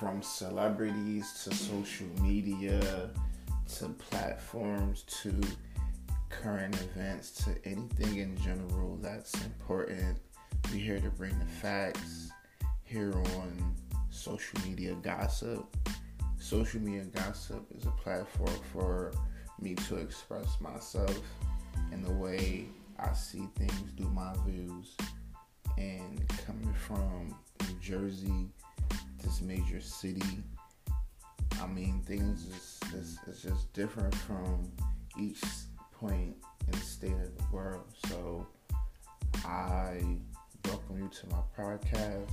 from celebrities to social media to platforms to current events to anything in general that's important. We're here to bring the facts here on social media gossip. Social media gossip is a platform for me to express myself in the way I see things through my views. And coming from New Jersey, this major city, I mean, things is, is, is just different from each point in the state of the world. So I welcome you to my podcast.